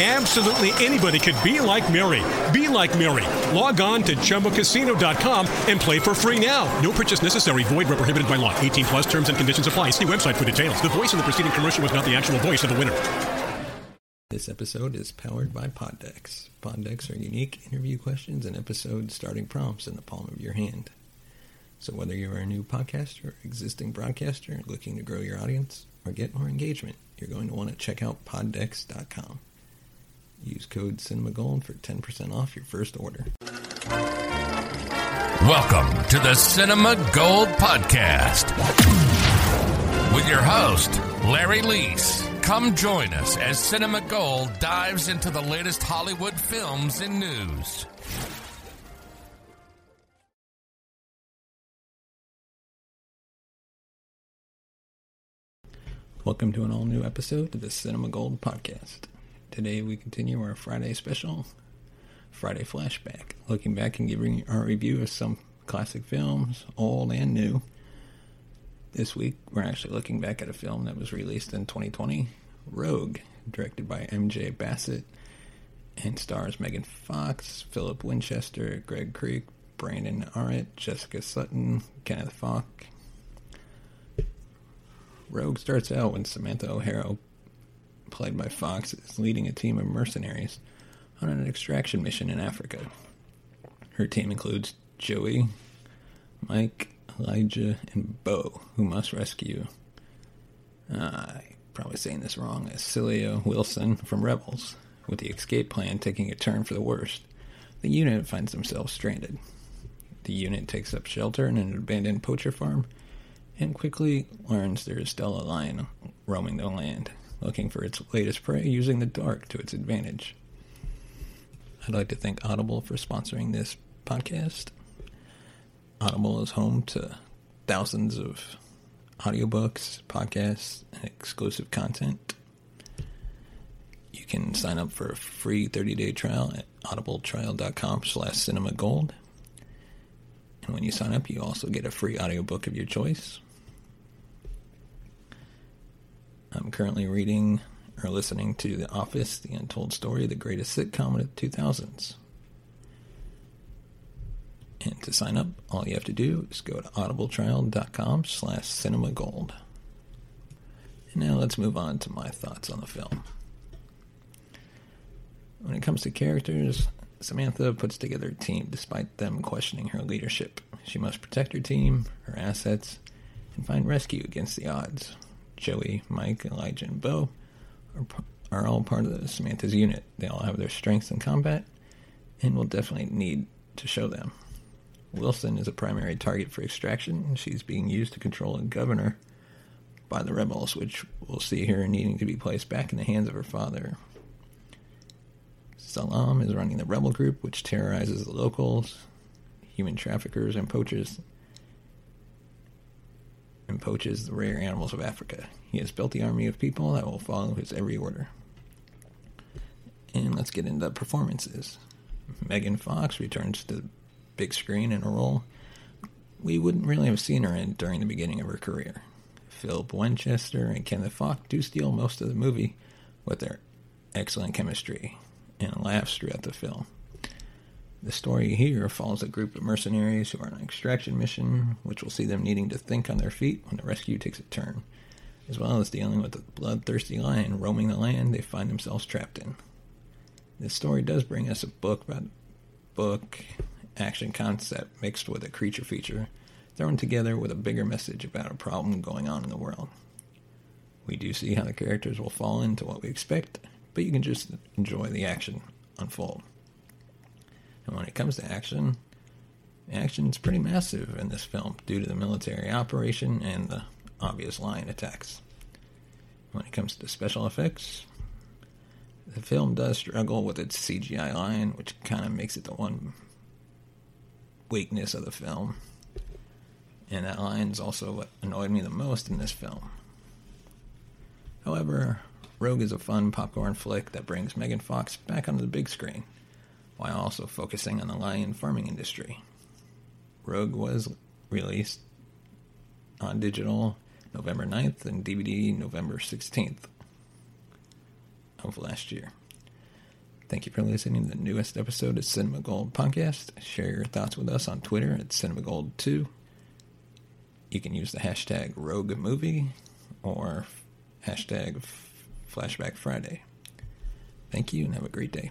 Absolutely anybody could be like Mary. Be like Mary. Log on to ChumbaCasino.com and play for free now. No purchase necessary. Void where prohibited by law. 18 plus terms and conditions apply. See website for details. The voice in the preceding commercial was not the actual voice of the winner. This episode is powered by Poddex. Poddex are unique interview questions and episode starting prompts in the palm of your hand. So whether you're a new podcaster, existing broadcaster, looking to grow your audience, or get more engagement, you're going to want to check out poddex.com. Use code CinemaGold for 10% off your first order. Welcome to the Cinema Gold Podcast with your host, Larry Leese. Come join us as Cinema Gold dives into the latest Hollywood films and news. Welcome to an all new episode of the Cinema Gold Podcast. Today we continue our Friday special, Friday Flashback, looking back and giving our review of some classic films, old and new. This week we're actually looking back at a film that was released in 2020, Rogue, directed by MJ Bassett, and stars Megan Fox, Philip Winchester, Greg Kriek, Brandon Arnott, Jessica Sutton, Kenneth Fok. Rogue starts out when Samantha O'Hara, played by Fox, is leading a team of mercenaries on an extraction mission in Africa. Her team includes Joey, Mike, Elijah, and Bo, who must rescue. I probably saying this wrong. Celia Wilson from Rebels, with the escape plan taking a turn for the worst. The unit finds themselves stranded. The unit takes up shelter in an abandoned poacher farm and quickly learns there is still a lion roaming the land, looking for its latest prey using the dark to its advantage. I'd like to thank Audible for sponsoring this podcast. Audible is home to thousands of audiobooks, podcasts, and exclusive content. You can sign up for a free 30-day trial at audibletrial.com slash cinemagold. And when you sign up, you also get a free audiobook of your choice. I'm currently reading or listening to The Office, The Untold Story, the greatest sitcom of the 2000s. And to sign up, all you have to do is go to audibletrial.com slash cinemagold. And now let's move on to my thoughts on the film. When it comes to characters, Samantha puts together a team despite them questioning her leadership. She must protect her team, her assets, and find rescue against the odds. Joey, Mike, Elijah, and Bo are, are all part of the Samantha's unit. They all have their strengths in combat and will definitely need to show them. Wilson is a primary target for extraction. She's being used to control a governor by the rebels, which we'll see her needing to be placed back in the hands of her father. Salam is running the rebel group, which terrorizes the locals, human traffickers, and poachers, and poaches the rare animals of Africa. He has built the army of people that will follow his every order. And let's get into performances. Megan Fox returns to the big screen in a role we wouldn't really have seen her in during the beginning of her career. Philip Winchester and Kenneth Fok do steal most of the movie with their excellent chemistry and laughs throughout the film. The story here follows a group of mercenaries who are on an extraction mission, which will see them needing to think on their feet when the rescue takes a turn, as well as dealing with a bloodthirsty lion roaming the land they find themselves trapped in. This story does bring us a book about book action concept mixed with a creature feature, thrown together with a bigger message about a problem going on in the world. We do see how the characters will fall into what we expect, but you can just enjoy the action unfold. When it comes to action, action is pretty massive in this film due to the military operation and the obvious lion attacks. When it comes to special effects, the film does struggle with its CGI lion, which kind of makes it the one weakness of the film. And that lion's also what annoyed me the most in this film. However, Rogue is a fun popcorn flick that brings Megan Fox back onto the big screen, while also focusing on the lion farming industry. Rogue was released on digital November 9th and DVD November 16th of last year. Thank you for listening to the newest episode of Cinema Gold Podcast. Share your thoughts with us on Twitter at CinemaGold2. You can use the hashtag Rogue Movie or hashtag Flashback Friday. Thank you and have a great day.